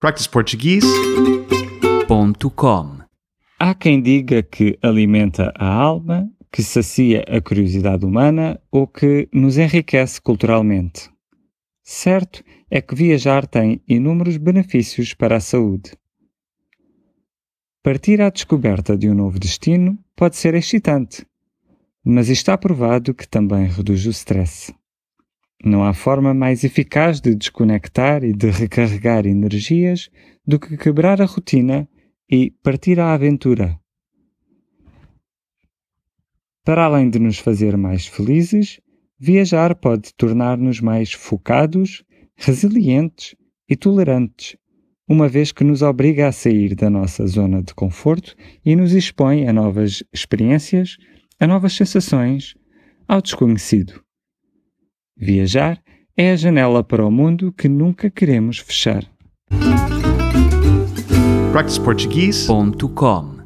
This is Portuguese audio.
practiceportuguese.com Há quem diga que alimenta a alma, que sacia a curiosidade humana ou que nos enriquece culturalmente. Certo é que viajar tem inúmeros benefícios para a saúde. Partir à descoberta de um novo destino pode ser excitante, mas está provado que também reduz o stress. Não há forma mais eficaz de desconectar e de recarregar energias do que quebrar a rotina e partir à aventura. Para além de nos fazer mais felizes, viajar pode tornar-nos mais focados, resilientes e tolerantes, uma vez que nos obriga a sair da nossa zona de conforto e nos expõe a novas experiências, a novas sensações, ao desconhecido. Viajar é a janela para o mundo que nunca queremos fechar. practiceportuguese.com